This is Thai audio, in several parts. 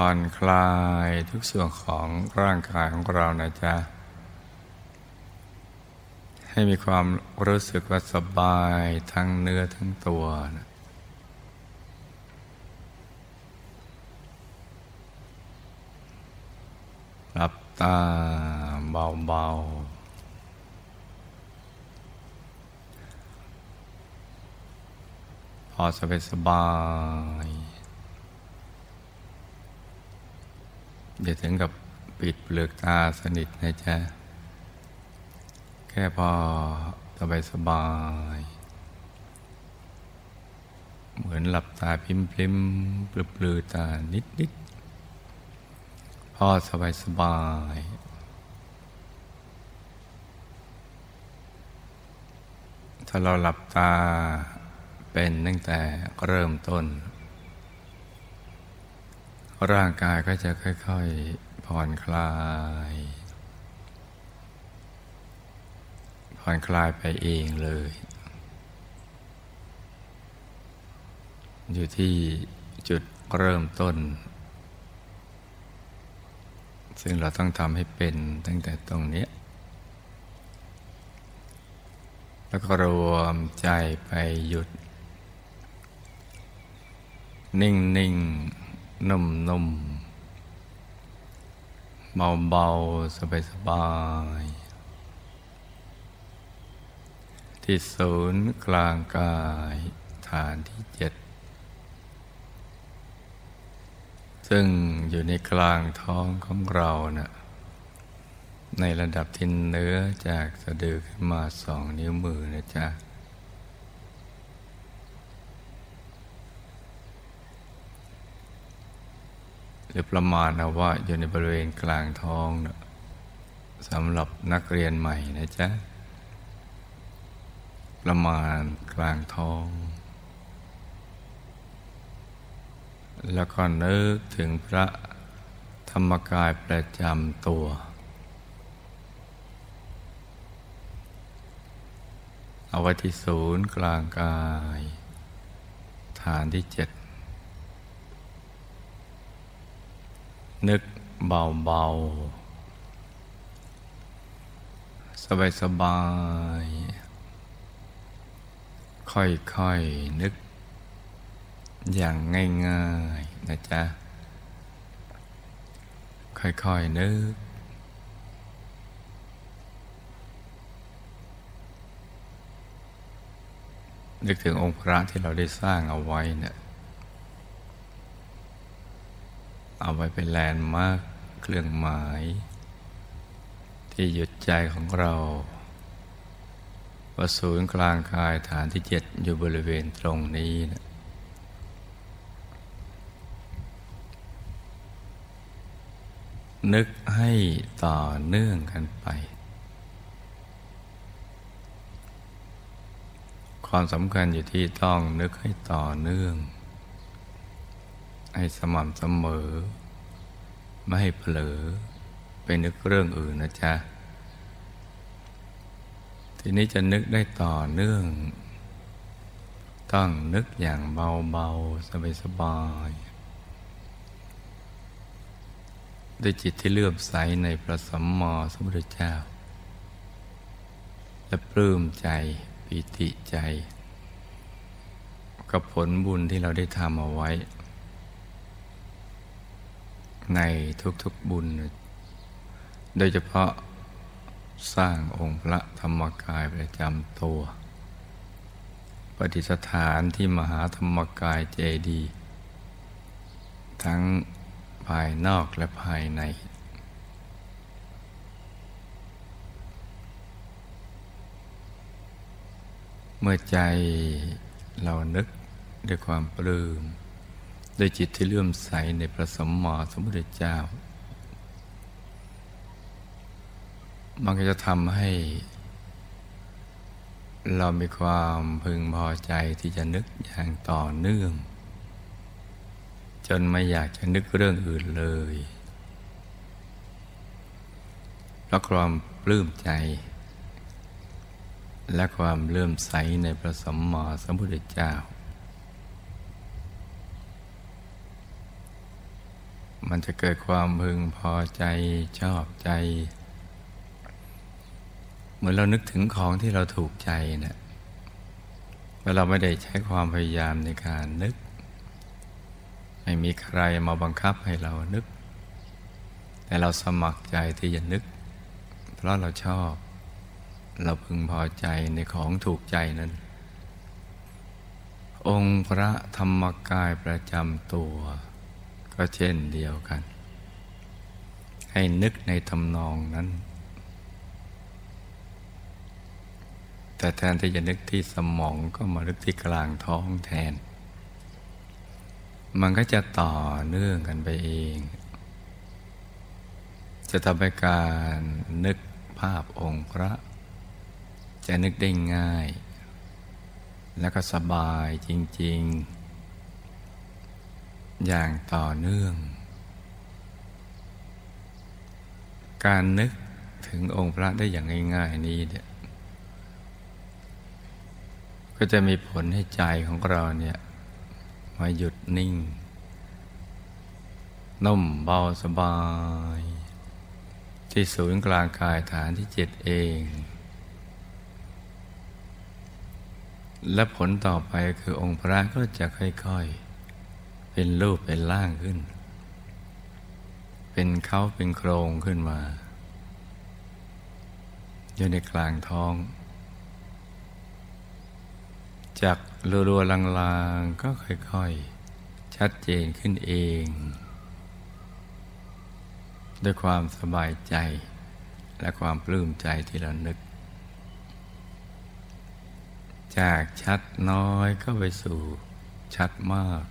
ผ่อนคลายทุกส่วนของร่างกายของเรานะจ๊ะ ให้มีความรู้สึกว่าสบายทั้งเนื้อทั้งตัวนะหลับตาเบาๆพอสบายสบาย อย่าถึงกับปิดเปลือกตาสนิทนะจ๊ะ แค่พอสบายสบาย เหมือนหลับตาพิมพลิมปลือปลือตานิดนิดพอสบายสบาย ถ้าเราหลับตาเป็นตั้งแต่เริ่มต้น ร่างกายก็จะค่อย ๆ ผ่อนคลาย ผ่อนคลายไปเองเลย อยู่ที่จุดเริ่มต้น ซึ่งเราต้องทำให้เป็นตั้งแต่ตรงนี้ แล้วก็รวมใจไปหยุด นิ่ง ๆ นุ่มนมเบาเบาสบายสบายที่ศูนย์กลางกายฐานที่เจ็ด ซึ่งอยู่ในกลางท้องของเรานะ่ะในระดับที่เนื้อจากสะดือขึ้นมาสองนิ้วมือนะจ๊ะ หรือประมาณเอาว่าอยู่ในบริเวณกลางท้องนะสำหรับนักเรียนใหม่นะจ๊ะ ประมาณกลางท้อง แล้วก็นึกถึงพระธรรมกายประจำตัว เอาไว้ที่ศูนย์กลางกาย ฐานที่เจ็ด นึกเบาๆ สบายๆ ค่อยๆ นึก อย่างง่ายๆ นะจ๊ะ ค่อยๆ นึกนึกถึงองค์พระที่เราได้สร้างเอาไว้เนะี่ย เอาไว้เป็นแลนด์มาร์คเครื่องหมาย ที่หยุดใจของเราว่าศูนย์กลางกายฐานที่เจ็ดอยู่บริเวณตรงนี้นะนึกให้ต่อเนื่องกันไป ความสำคัญอยู่ที่ต้องนึกให้ต่อเนื่อง ให้สม่ำเสมอ ไม่ให้เผลอไปนึกเรื่องอื่นนะจ๊ะ ทีนี้จะนึกได้ต่อเนื่อง ต้องนึกอย่างเบาๆ สบายๆด้วยจิตที่เลื่อมใสในพระสัมมาสัมพุทธเจ้า และปลื้มใจปิติใจ กับผลบุญที่เราได้ทำเอาไว้ ในทุกๆบุญ โดยเฉพาะสร้างองค์พระธรรมกายประจำตัว ปฏิสถานที่มหาธรรมกายเจดี ทั้งภายนอกและภายใน เมื่อใจเรานึกด้วยความปลื้ม ด้วยจิตที่เลื่อมใสในพระสมมาสมุทรเจ้า มันก็จะทำให้ เรามีความพึงพอใจที่จะนึกอย่างต่อเนื่อง จนไม่อยากจะนึกเรื่องอื่นเลยเพราะความปลื้มใจ และความเลื่อมใสในพระสัมมาสัมพุทธเจ้า มันจะเกิดความพึงพอใจชอบใจ เหมือนเรานึกถึงของที่เราถูกใจนะ่ะแล้วเราไม่ได้ใช้ความพยายามในการนึก ไม่มีใครมาบังคับให้เรานึก แต่เราสมัครใจที่จะนึก เพราะเราชอบ เราพึงพอใจในของถูกใจนั้น องค์พระธรรมกายประจำตัว ก็เช่นเดียวกัน ให้นึกในทำนองนั้น แต่แทนที่จะนึกที่สมองก็มานึกที่กลางท้องแทน มันก็จะต่อเนื่องกันไปเอง จะทำให้การนึกภาพองค์พระ จะนึกได้ง่าย แล้วก็สบายจริง ๆ อย่างต่อเนื่อง การนึกถึงองค์พระได้อย่างง่ายๆนี้เนี่ยก็จะมีผลให้ใจของเราเนี่ยมาหยุดนิ่ง นุ่มเบาสบาย ที่ศูนย์กลางกายฐานที่เจ็ดเอง และผลต่อไปคือองค์พระก็จะค่อย ๆ เป็นรูปเป็นร่างขึ้น เป็นเขาเป็นโครงขึ้นมา อยู่ในกลางท้อง จากรัวๆลางๆก็ค่อยๆ ชัดเจนขึ้นเอง ด้วยความสบายใจและความปลื้มใจที่เรานึก จากชัดน้อยก็ไปสู่ชัดมาก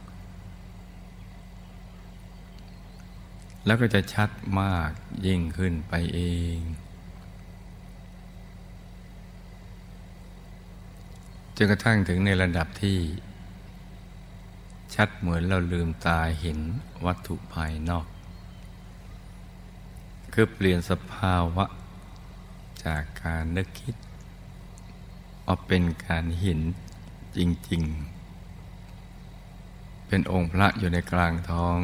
แล้วก็จะชัดมากยิ่งขึ้นไปเอง จนกระทั่งถึงในระดับที่ ชัดเหมือนเราลืมตาเห็นวัตถุภายนอก คือเปลี่ยนสภาวะจากการนึกคิดมาเป็นการเห็นจริง ๆ เป็นองค์พระอยู่ในกลางท้อง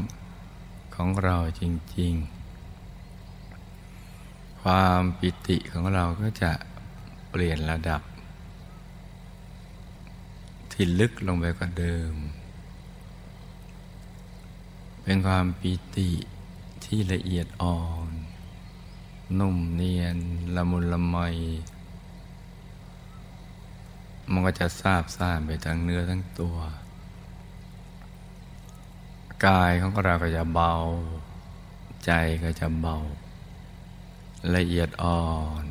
ของเราจริง ๆ ความปิติของเราก็จะเปลี่ยนระดับ ที่ลึกลงไปกว่าเดิม เป็นความปิติที่ละเอียดอ่อน นุ่มเนียน ละมุนละไมมันก็จะซาบซ่านไปทั้งเนื้อทั้งตัว กายของเราก็จะเบา ใจก็จะเบา ละเอียดอ่อน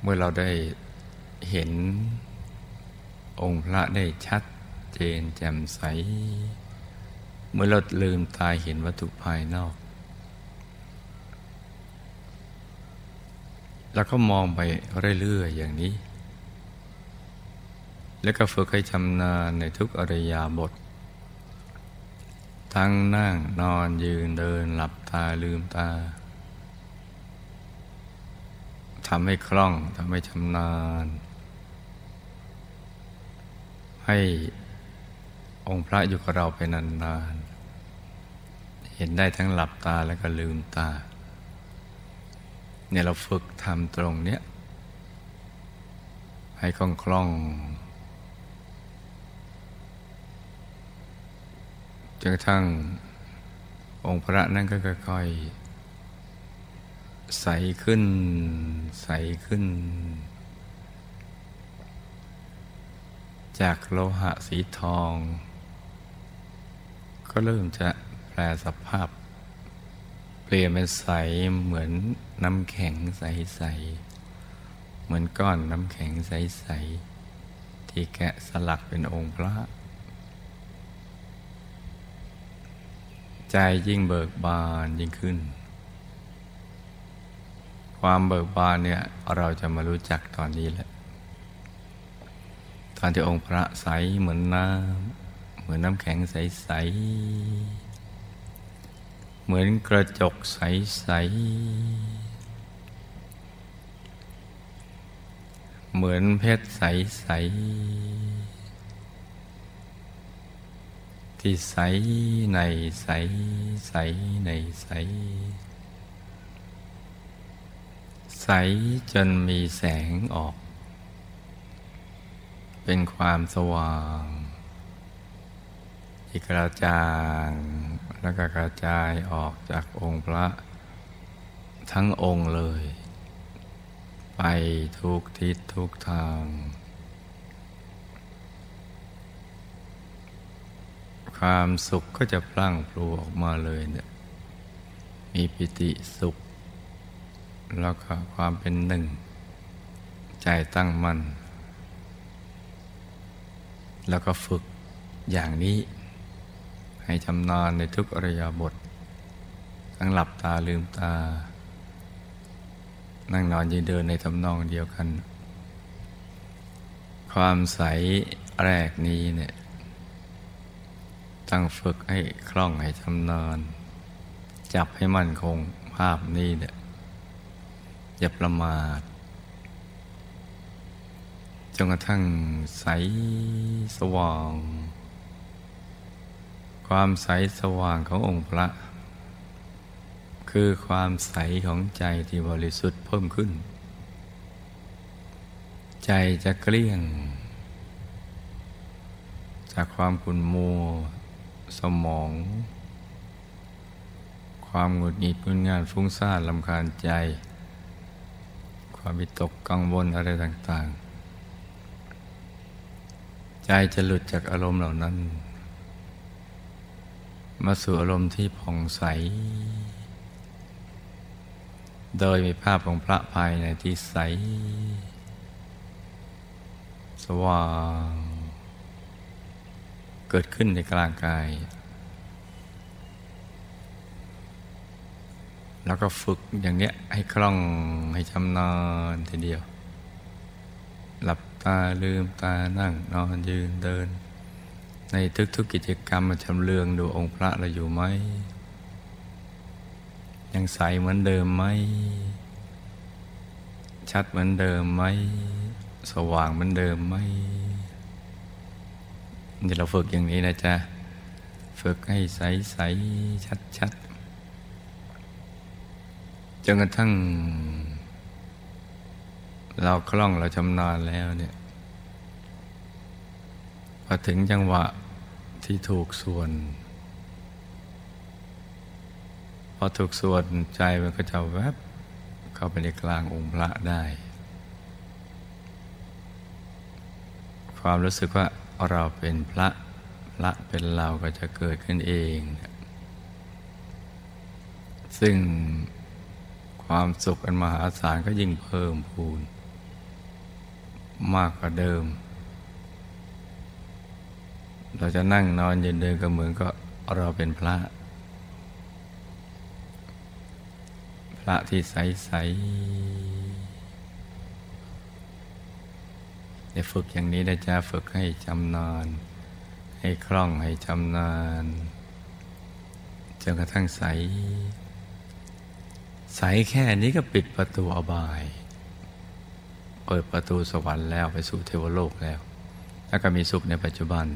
เมื่อเราได้เห็นองค์พระได้ชัดเจนแจ่มใส เมื่อเราลืมตาเห็นวัตถุภายนอก แล้วก็มองไปเรื่อยๆอย่างนี้ แล้วก็ฝึกให้ชำนาญในทุกอริยาบท ทั้งนั่งนอนยืนเดินหลับตาลืมตาทำให้คล่องทำให้ชำนาญ ให้องค์พระอยู่กับเราไปนานๆ เห็นได้ทั้งหลับตาแล้วก็ลืมตา เนี่ยเราฝึกทำตรงเนี้ยให้คล่องคล่อง นกระทั่ง องค์พระนั่นก็ค่อยๆใสขึ้น ใสขึ้น จากโลหะสีทอง ก็เริ่มจะแปลสภาพ เปลี่ยนเป็นใสเหมือนน้ำแข็งใสๆเหมือนก้อนน้ำแข็งใสๆที่แกะสลักเป็นองค์พระ ใจยิ่งเบิกบานยิ่งขึ้น ความเบิกบานเนี่ยเราจะมารู้จักตอนนี้แหละ ตอนที่องค์พระใสเหมือนน้ำเหมือนน้ำแข็งใส ๆ เหมือนกระจกใส ๆเหมือนเพชรใส ๆ ที่ใสในใสใสในใส ใสจนมีแสงออก เป็นความสว่างที่กระจางแล้วก็กระจายออกจากองค์พระ ทั้งองค์เลย ไปทุกทิศทุกทาง ความสุขก็จะพลั่งพลูออกมาเลยเนี่ยมีปิติสุข แล้วก็ความเป็นหนึ่ง ใจตั้งมั่นแล้วก็ฝึกอย่างนี้ ให้ชำนาญในทุกอริยบท ทั้งหลับตาลืมตา นั่งนอนยืนเดินในทำนองเดียวกัน ความใสแรกนี้เนี่ย ตั้งฝึกให้คล่องให้ชำนาญจับให้มั่นคงภาพนี้เนี่ยอย่าประมาทจนกระทั่งใสสว่าง ความใสสว่างขององค์พระ คือความใสของใจที่บริสุทธิ์เพิ่มขึ้น ใจจะเกลี้ยง จากความขุ่นมัว สมอง ความหงุดหงิดงุนงานฟุ้งซ่านลำคาญใจ ความวิตกกังวลอะไรต่าง ๆ ใจจะหลุดจากอารมณ์เหล่านั้น มาสู่อารมณ์ที่ผ่องใส โดยมีภาพของพระภายในที่ใส สว่าง เกิดขึ้นในกลางกาย แล้วก็ฝึกอย่างเนี้ยให้คล่องให้ชำนาญทีเดียว หลับตาลืมตานั่งนอนยืนเดิน ในทุกๆกิจกรรมมาชำเลืองดูองค์พระเราอยู่ไหม ยังใสเหมือนเดิมไหม ชัดเหมือนเดิมไหม สว่างเหมือนเดิมไหม นี่เราฝึกอย่างนี้นะจ๊ะ ฝึกให้ใสใสชัดชัดจนกระทั่ง เราคล่องเราชำนาญแล้วเนี่ยพอถึงจังหวะที่ถูกส่วน พอถูกส่วนใจมันก็จะแวบเข้าไปในกลางองค์พระได้ ความรู้สึกว่า เราเป็นพระพระเป็นเราก็จะเกิดขึ้นเอง ซึ่งความสุขอันมหาศาลก็ยิ่งเพิ่มพูน มากกว่าเดิม เราจะนั่งนอนยืนเดินก็เหมือนก็เราเป็นพระ พระที่ใสใส ได้ฝึกอย่างนี้ได้จะฝึกให้จำนาน ให้คล่องให้จำนานจนกระทั่งใส ใสแค่นี้ก็ปิดประตูอบาย เปิดประตูสวรรค์แล้วไปสู่เทวโลกแล้ว แล้วก็มีสุขในปัจจุบัน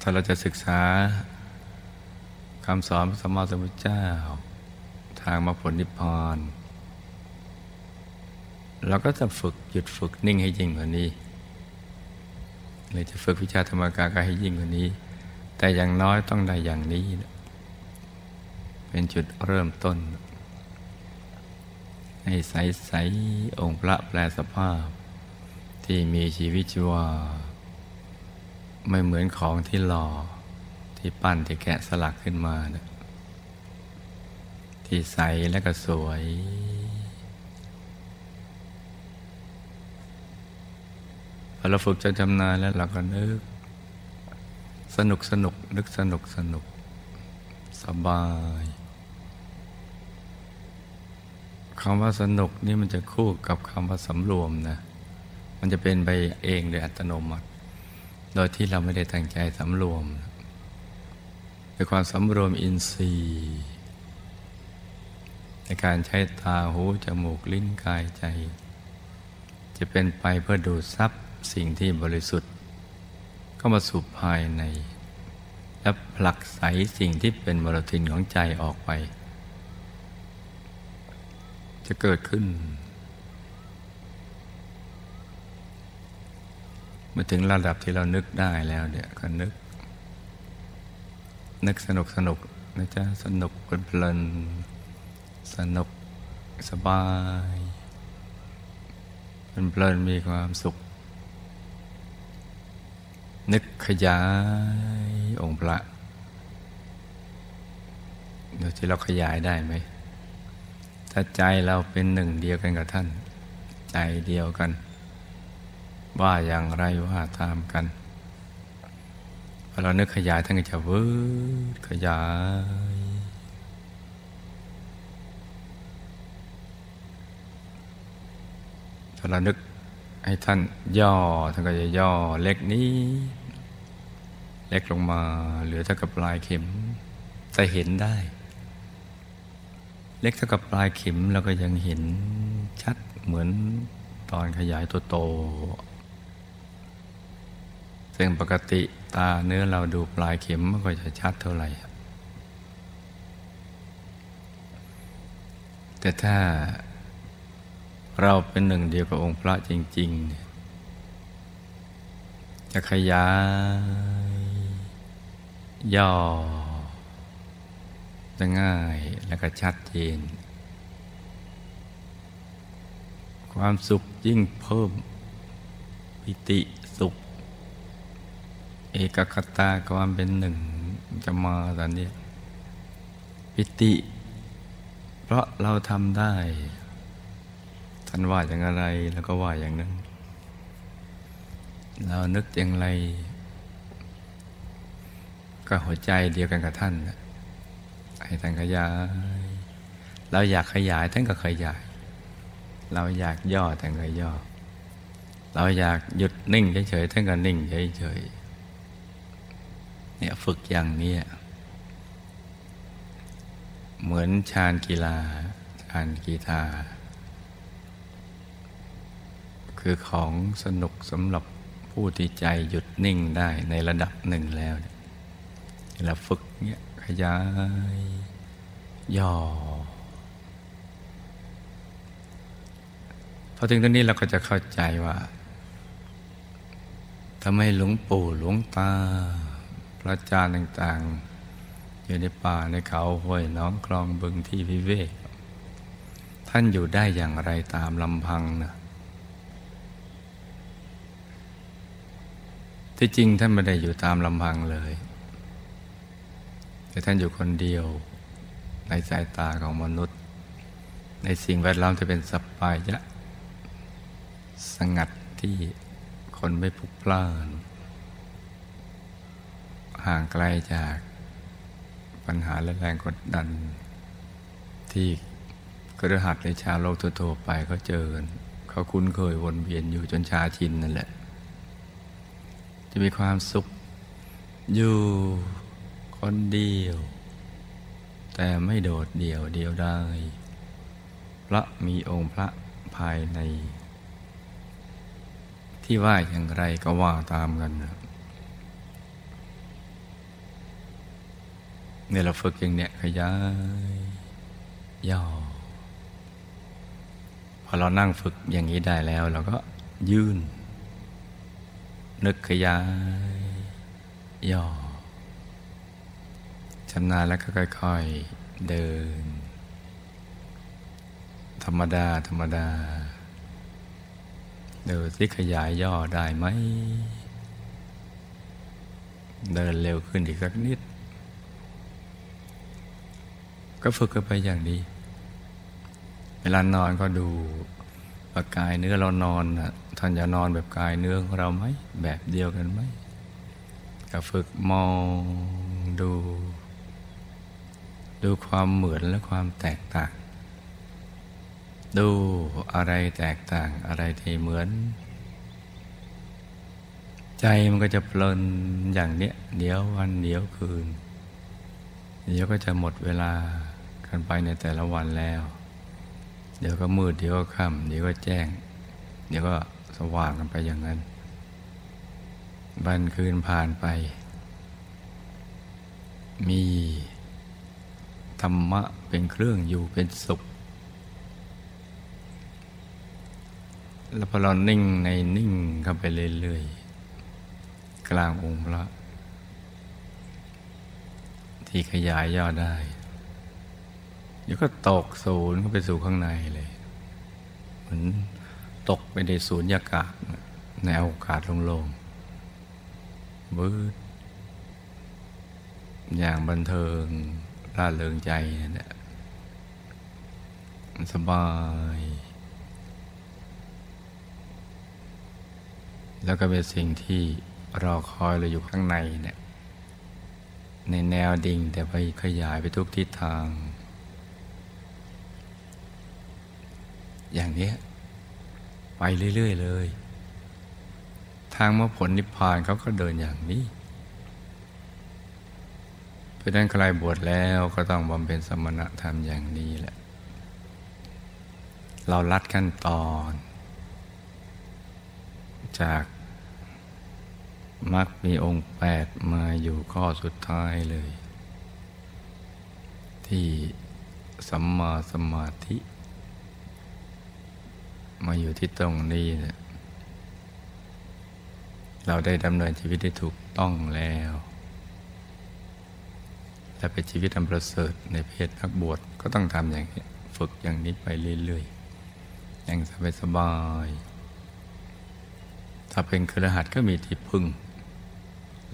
ถ้าเราจะศึกษาคำสอนพระสัมมาสัมพุทธเจ้า ทางมาผลนิพพาน เราก็จะฝึกหยุดฝึกนิ่งให้ยิ่งกว่านี้หรือจะฝึกวิชาธรรมกายก็ให้ยิ่งกว่านี้ แต่อย่างน้อยต้องได้อย่างนี้ เป็นจุดเริ่มต้น ให้ใสใสองค์พระแปลสภาพ ที่มีชีวิตชีวาไม่เหมือนของที่หล่อที่ปั้นที่แกะสลักขึ้นมานะที่ใสและก็สวย พอเราฝึกจนชำนาญแล้วเราก็นึก สนุกสนุกนึกสนุกสนุก สบายคำว่าสนุกนี่มันจะคู่กับคำว่าสำรวมนะ มันจะเป็นไปเองโดยอัตโนมัติ โดยที่เราไม่ได้ตั้งใจสำรวมเป็นความสำรวมอินทรีย์ในการใช้ตาหูจมูกลิ้นกายใจ จะเป็นไปเพื่อดูซับ สิ่งที่บริสุทธิ์เข้ามาสู่ภายใน และผลักไสสิ่งที่เป็นมรทินของใจออกไป จะเกิดขึ้น เมื่อถึงระดับที่เรานึกได้แล้วเดี๋ยก็นึก นึกสนุกสนุกนะจ๊ะสนุกเพลินสนุกสบายเพลินมีความสุข นึกขยายองค์พระดี๋ยวที่เราขยายได้ไหม ถ้าใจเราเป็นหนึ่งเดียวกันกับท่าน ใจเดียวกัน ว่าอย่างไรว่าตามกันพอเรานึกขยายท่านก็จะวืดขยาย ถ้าเรานึกให้ท่านย่อท่านก็จะย่อเล็กนี้ เล็กลงมาเหลือเท่ากับปลายเข็มจะเห็นได้ เล็กเท่ากับปลายเข็มเราก็ยังเห็นชัดเหมือนตอนขยายตัวโต ซึ่งปกติตาเนื้อเราดูปลายเข็มไม่ค่อยจะชัดเท่าไหร่ แต่ถ้าเราเป็นหนึ่งเดียวกับองค์พระจริง ๆ จะขยาย ย่อจะง่ายและก็ชัดเจน ความสุขยิ่งเพิ่ม ปิติสุข เอกคตาความเป็นหนึ่งจะมาตอนนี้ ปิติ เพราะเราทำได้ ท่านว่าอย่างไรแล้วก็ว่าอย่างนั้น เรานึกอย่างไร ก็หัวใจเดียวกันกับท่านให้ท่านขยาย เราอยากขยายท่านก็ขยาย เราอยากย่อท่านก็ย่อ เราอยากหยุดนิ่งเฉยๆท่านก็นิ่งเฉยๆเนี่ยฝึกอย่างนี้เหมือนชานกีฬาชานกีฬาคือของสนุกสำหรับผู้ที่ใจหยุดนิ่งได้ในระดับหนึ่งแล้ว เราฝึกเนี่ยขยาย ย่อ พอถึงตรงนี้เราก็จะเข้าใจว่าทำไมหลวงปู่หลวงตา พระอาจารย์ต่าง ๆ อยู่ในป่าในเขาห้วยน้องคลองบึงที่วิเวก ท่านอยู่ได้อย่างไรตามลำพังนะที่จริงท่านไม่ได้อยู่ตามลำพังเลย แต่ท่านอยู่คนเดียวในสายตาของมนุษย์ ในสิ่งแวดล้อมจะเป็นสปายะ สงัดที่คนไม่พลุกพล่าน ห่างไกลจากปัญหาและแรงกดดัน ที่กระหัดในชาวโลกทั่วไปเขาเจอเขาคุ้นเคยวนเวียนอยู่จนชาชินนั่นแหละ จะมีความสุขอยู่ คนเดียว แต่ไม่โดดเดี่ยวเดียวได้พระมีองค์พระภายใน ที่ว่าอย่างไรก็ว่าตามกันเนี่ยเราฝึกอย่างเนี้ยขยาย ย่อ พอเรานั่งฝึกอย่างนี้ได้แล้ว เราก็ยืนนึกขยาย ย่อ ชำนาญแล้วก็ค่อยๆเดิน ธรรมดา ธรรมดาเดินที่ขยายย่อได้ไหม เดินเร็วขึ้นอีกสักนิด ก็ฝึกกันไปอย่างนี้ เวลานอนก็ดูว่ากายเนื้อเรานอนนะท่านจะนอนแบบกายเนื้อของเราไหม แบบเดียวกันไหมก็ฝึกมองดู ดูความเหมือนและความแตกต่าง ดูอะไรแตกต่างอะไรที่เหมือน ใจมันก็จะเพลินอย่างเนี้ยเดี๋ยววันเดี๋ยวคืน เดี๋ยวก็จะหมดเวลากันไปในแต่ละวันแล้ว เดี๋ยวก็มืดเดี๋ยวก็ค่ำเดี๋ยวก็แจ้ง เดี๋ยวก็สว่างกันไปอย่างนั้นบันคืนผ่านไป มี ธรรมะเป็นเครื่องอยู่เป็นสุข แล้วพอเรานิ่งในนิ่งเข้าไปเรื่อยๆ กลางองค์พระ ที่ขยายย่อได้เดี๋ยวก็ตกศูนย์เข้าไปสู่ข้างในเลย เหมือนตกไปในศูนยากาศ ในอากาศโล่งๆบืดอย่างบันเทิง ร่าเริงใจนั่นแหละสบาย แล้วก็เป็นสิ่งที่รอคอยเราอยู่ข้างในเนี่ยในแนวดิ่งแต่ไปขยายไปทุกทิศทาง อย่างนี้ไปเรื่อย ๆ เลย ทางมรรคผลนิพพานเขาก็เดินอย่างนี้ เพราะนั้นใครบวชแล้วก็ต้องบำเพ็ญสมณธรรมอย่างนี้แหละ เราลัดขั้นตอน จากมรรคมีองค์แปดมาอยู่ข้อสุดท้ายเลย ที่สัมมาสมาธิ มาอยู่ที่ตรงนี้เนี่ยเราได้ดำเนินชีวิตได้ถูกต้องแล้ว และเป็นชีวิตอันประเสริฐในเพศนักบวชก็ต้องทำอย่างนี้ฝึกอย่างนี้ไปเรื่อยๆ อย่างสบายๆถ้าเป็นครหัสก็มีที่พึ่ง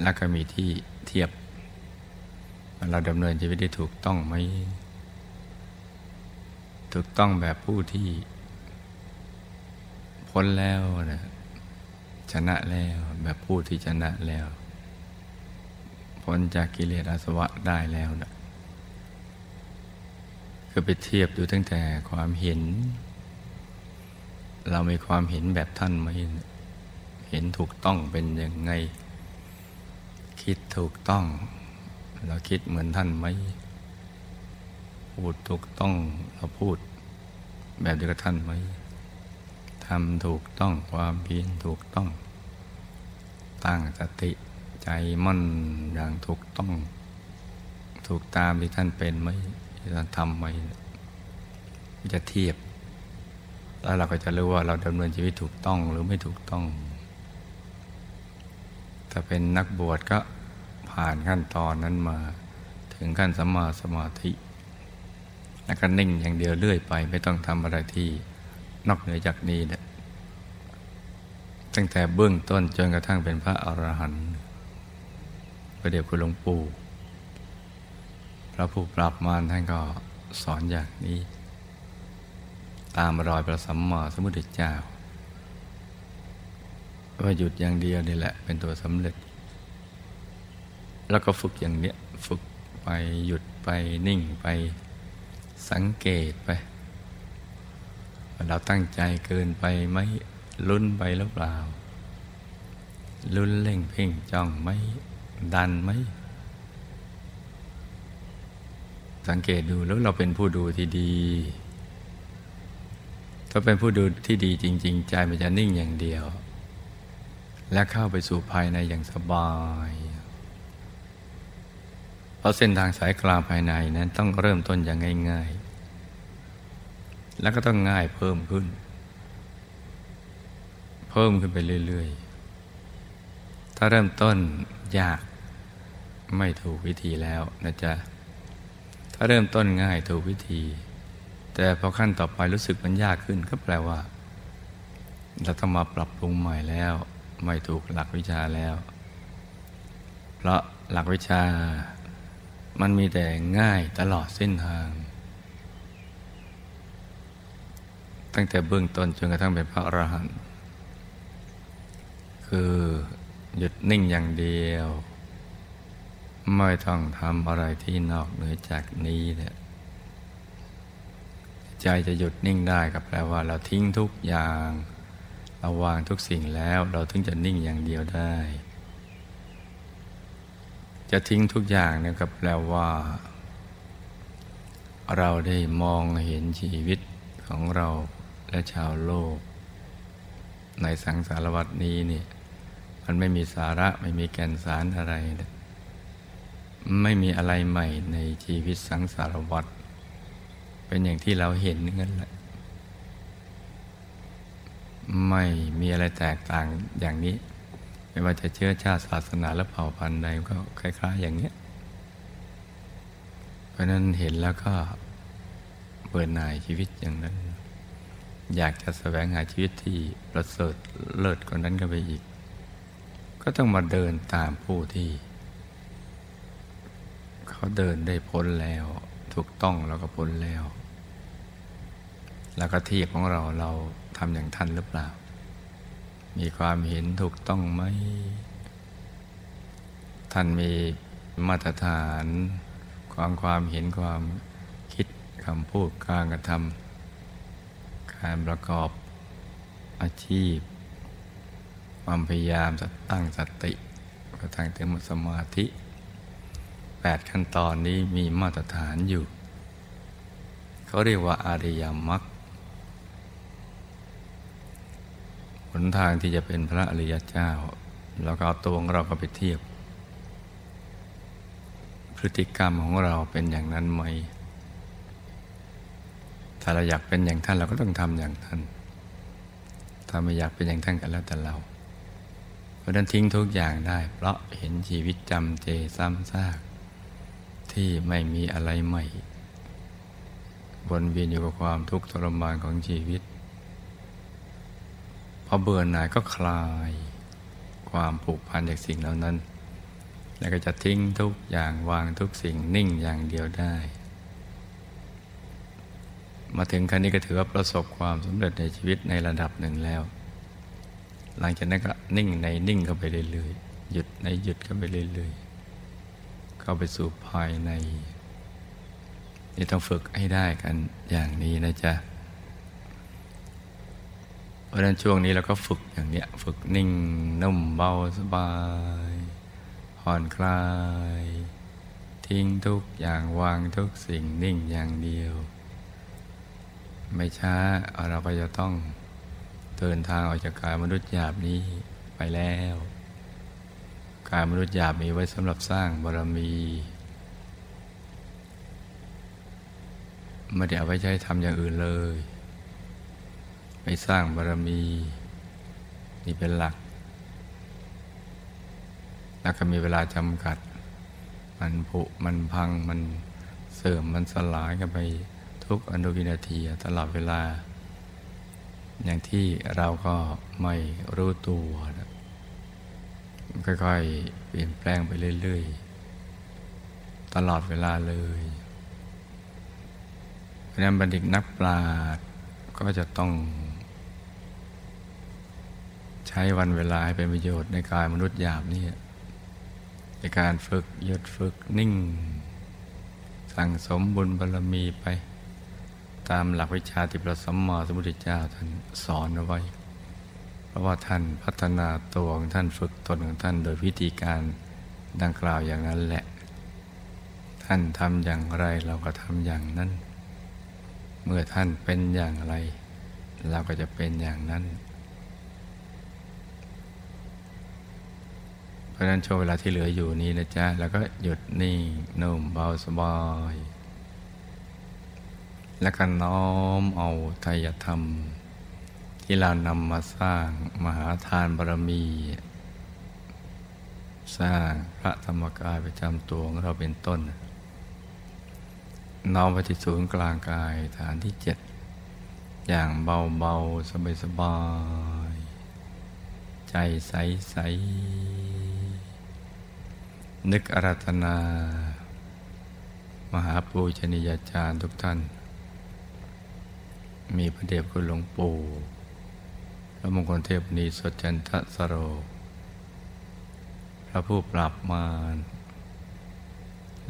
และก็มีที่เทียบ เราดำเนินชีวิตได้ถูกต้องไหม ถูกต้องแบบผู้ที่พ้นแล้วนะชนะแล้วแบบผู้ที่ชนะแล้ว พ้นจากกิเลสอาสวะได้แล้วนะคือไปเทียบดูตั้งแต่ความเห็น เรามีความเห็นแบบท่านไหมเห็นถูกต้องเป็นยังไง คิดถูกต้อง เราคิดเหมือนท่านไหมพูดถูกต้องเราพูด แบบเดียวกับท่านไหมทำถูกต้องความเพียรถูกต้อง ตั้งสติ ใจมั่นอย่างถูกต้อง ถูกตามที่ท่านเป็นไหมที่ท่านทำไหมจะเทียบ แล้วเราก็จะรู้ว่าเราดำเนินชีวิตถูกต้องหรือไม่ถูกต้อง ถ้าเป็นนักบวชก็ผ่านขั้นตอนนั้นมา ถึงขั้นสัมมาสมาธิแล้วก็นิ่งอย่างเดียวเรื่อยไป ไม่ต้องทำอะไรที่นอกเหนือจากนี้เนี่ยตั้งแต่เบื้องต้นจนกระทั่งเป็นพระอรหันต์ ระเดี๋ยวคุณหลวงปู่พระผู้ปราบมารท่านก็สอนอย่างนี้ ตามรอยพระสัมมาสัมพุทธเจ้าว่าหยุดอย่างเดียวนี่แหละ เป็นตัวสำเร็จ แล้วก็ฝึกอย่างเนี้ยฝึกไปหยุดไปนิ่งไปสังเกตไปเราตั้งใจเกินไปไหมลุ้นไปหรือเปล่า ลุ้นเล่งเพ่งจ้องไหม ดันไหม สังเกตดูแล้วเราเป็นผู้ดูที่ดี ถ้าเป็นผู้ดูที่ดีจริง ๆ ใจมันจะนิ่งอย่างเดียว และเข้าไปสู่ภายในอย่างสบาย เพราะเส้นทางสายกลางภายในนั้นต้องเริ่มต้นอย่างง่าย ๆ แล้วก็ต้องง่ายเพิ่มขึ้น เพิ่มขึ้นไปเรื่อย ๆถ้าเริ่มต้นยาก ไม่ถูกวิธีแล้วนะจ๊ะ ถ้าเริ่มต้นง่ายถูกวิธี แต่พอขั้นต่อไปรู้สึกมันยากขึ้นก็แปลว่า เราต้องมาปรับปรุงใหม่แล้ว ไม่ถูกหลักวิชาแล้ว เพราะหลักวิชา มันมีแต่ง่ายตลอดเส้นทาง ตั้งแต่เบื้องต้นจนกระทั่งเป็นพระอรหันต์คือหยุดนิ่งอย่างเดียว ไม่ต้องทำอะไรที่นอกเหนือจากนี้เนี่ยใจจะหยุดนิ่งได้ก็แปลว่า เราทิ้งทุกอย่างเราวางทุกสิ่งแล้วเราถึงจะนิ่งอย่างเดียวได้ จะทิ้งทุกอย่างเนี่ยก็แปลว่า เราได้มองเห็นชีวิตของเราและชาวโลก ในสังสารวัตนี้นี่มันไม่มีสาระไม่มีแก่นสารอะไร ไม่มีอะไรใหม่ในชีวิตสังสารวัตเป็นอย่างที่เราเห็นนั่นแหละ ไม่มีอะไรแตกต่างอย่างนี้ ไม่ว่าจะเชื้อชาติศาสนาและเผ่าพันธุ์ใดก็คล้าย ๆ อย่างนี้เพราะนั้นเห็นแล้วก็เบื่อหน่ายชีวิตอย่างนั้น อยากจะแสวงหาชีวิตที่ประเสริฐเลิศกว่านั้นก็ไปอีก ก็ต้องมาเดินตามผู้ที่ เขาเดินได้พ้นแล้ว ถูกต้องแล้วก็พ้นแล้ว แล้วก็ที่ของเราเราทำอย่างท่านหรือเปล่า มีความเห็นถูกต้องไหมท่านมีมาตรฐานความความเห็นความคิดคำพูดการกระทำการประกอบอาชีพความพยายามจะตั้งสติกระทั่งถึงสมาธิ แปดขั้นตอนนี้มีมาตรฐานอยู่ เขาเรียกว่าอาริยมรรคหนทางที่จะเป็นพระอริยเจ้าเราก็เอาตัวของเราก็ไปเทียบ พฤติกรรมของเราเป็นอย่างนั้นไหม ถ้าเราอยากเป็นอย่างท่านเราก็ต้องทำอย่างท่าน ถ้าไม่อยากเป็นอย่างท่านก็แล้วแต่เราเพราะนั้นทิ้งทุกอย่างได้ เพราะเห็นชีวิตจำเจซ้ำซาก ที่ไม่มีอะไรใหม่วนเวียนอยู่กับความทุกข์ทรมานของชีวิต พอเบื่อหน่ายก็คลายความผูกพันจากสิ่งเหล่านั้น แล้วก็จะทิ้งทุกอย่างวางทุกสิ่งนิ่งอย่างเดียวได้ มาถึงขั้นนี้ก็ถือว่าประสบความสำเร็จในชีวิตในระดับหนึ่งแล้ว หลังจากนั้นก็นิ่งในนิ่งเข้าไปเรื่อยๆหยุดในหยุดเข้าไปเรื่อยๆ เข้าไปสู่ภายใน นี่ต้องฝึกให้ได้กันอย่างนี้นะจ๊ะ เพราะฉะนั้นช่วงนี้เราก็ฝึกอย่างเนี้ย ฝึกนิ่งนุ่มเบาสบาย ผ่อนคลาย ทิ้งทุกอย่างวางทุกสิ่งนิ่งอย่างเดียว ไม่ช้าเราก็จะต้องเดินทางออกจากกายมนุษย์หยาบนี้ไปแล้ว กายมนุษย์หยาบมีไว้สำหรับสร้างบารมี ไม่ได้เอาไว้ใช้ทำอย่างอื่นเลย ไปสร้างบารมี นี่เป็นหลัก แล้วก็มีเวลาจำกัด มันผุ มันพัง มันเสื่อม มันสลายกันไปทุกอนุวินาทีตลอดเวลา อย่างที่เราก็ไม่รู้ตัวนะ ค่อยๆ เปลี่ยนแปลงไปเรื่อยๆ ตลอดเวลาเลยเพราะนั้นบัณฑิตนักปราชญ์ก็จะต้อง ใช้วันเวลาให้เป็นประโยชน์ในกายมนุษย์หยาบนี่ในการฝึกหยุดฝึกนิ่ง สั่งสมบุญบารรมีไป ตามหลักวิชาที่พระสัมมาสัมพุทธเจ้าท่านสอนเอาไว้ เพราะว่าท่านพัฒนาตัวของท่านฝึกตนของท่านโดยวิธีการดังกล่าวอย่างนั้นแหละ ท่านทำอย่างไรเราก็ทำอย่างนั้น เมื่อท่านเป็นอย่างไร เราก็จะเป็นอย่างนั้น เพราะนั้นช่วงเวลาที่เหลืออยู่นี้นะจ๊ะ แล้วก็หยุดนิ่งนุ่มเบาสบาย แล้วก็น้อมเอาไตยธรรม ที่เรานำมาสร้างมหาทานบารมี สร้างพระธรรมกายประจำตัวของเราเป็นต้น น้อมไปที่ศูนย์กลางกายฐานที่เจ็ด อย่างเบาๆ สบายๆ ใจใสๆ นึกอารัธนา มหาปูชนียาจารย์ทุกท่านมีพระเดชคุณหลวงปู่ พระมงคลเทพนีสดจันทสโร พระผู้ปราบมาร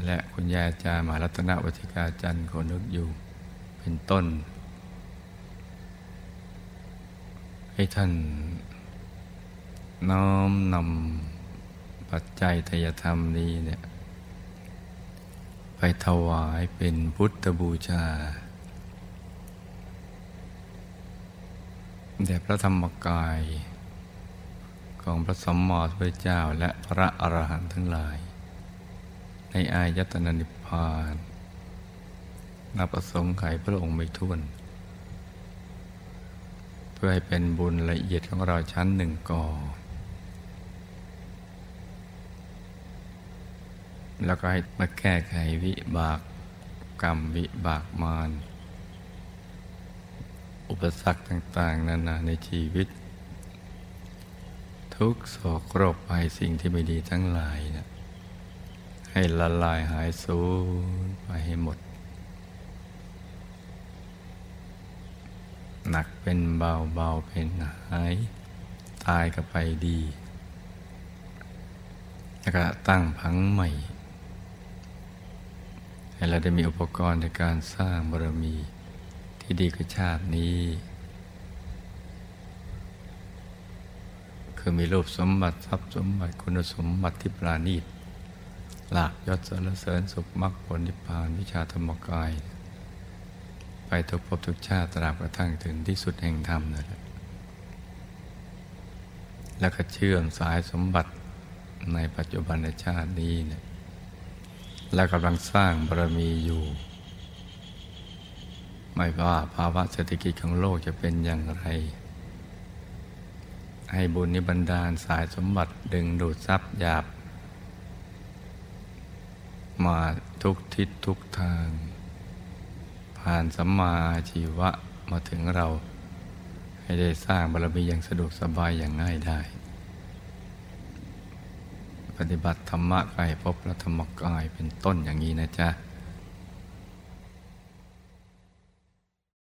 และคุณยายจารย์มหารัตนวัติกาจันทร์คนนึกอยู่เป็นต้น ให้ท่านน้อมนำปัจจัยทยธรรมนี้เนี่ยไปถวายเป็นพุทธบูชา แด่พระธรรมกาย ของพระสมมติพระเจ้าและพระอรหันต์ทั้งหลาย ในอายตนะนิพพานนับประสงค์ไขพระองค์ไม่ท้วน เพื่อให้เป็นบุญละเอียดของเราชั้นหนึ่งก่อ แล้วก็ให้มาแก้ไขวิบากกรรมวิบากมาร อุปสรรคต่าง ๆ นานาในชีวิต ทุกโศกโรคภัยสิ่งที่ไม่ดีทั้งหลายนะให้ละลายหายสูญไปให้หมด หนักเป็นเบาเบาเป็นหาย ตายก็ไปดีแล้วก็ตั้งพังใหม่ ให้เราได้มีอุปกรณ์ในการสร้างบารมี ที่ดีกว่าชาตินี้ คือมีรูปสมบัติทรัพย์สมบัติคุณสมบัติที่ปราณีตหลากยศสรรเสริญสุขมรรคผลนิพพานวิชาธรรมกาย ไปทุกภพทุกชาติตราบกระทั่งถึงที่สุดแห่งธรรมนั่นแหละแล้วก็เชื่อมสายสมบัติในปัจจุบันชาตินี้เนี่ยและกำลังสร้างบารมีอยู่ ไม่ว่าภาวะเศรษฐกิจของโลกจะเป็นอย่างไร ให้บุญนิบันดาลสายสมบัติดึงดูดทรัพย์หยาบ มาทุกทิศทุกทาง ผ่านสัมมาชีวะมาถึงเรา ให้ได้สร้างบารมีอย่างสะดวกสบายอย่างง่ายได้ ปฏิบัติธรรมะกายพบพระธรรมกายเป็นต้นอย่างนี้นะจ๊ะ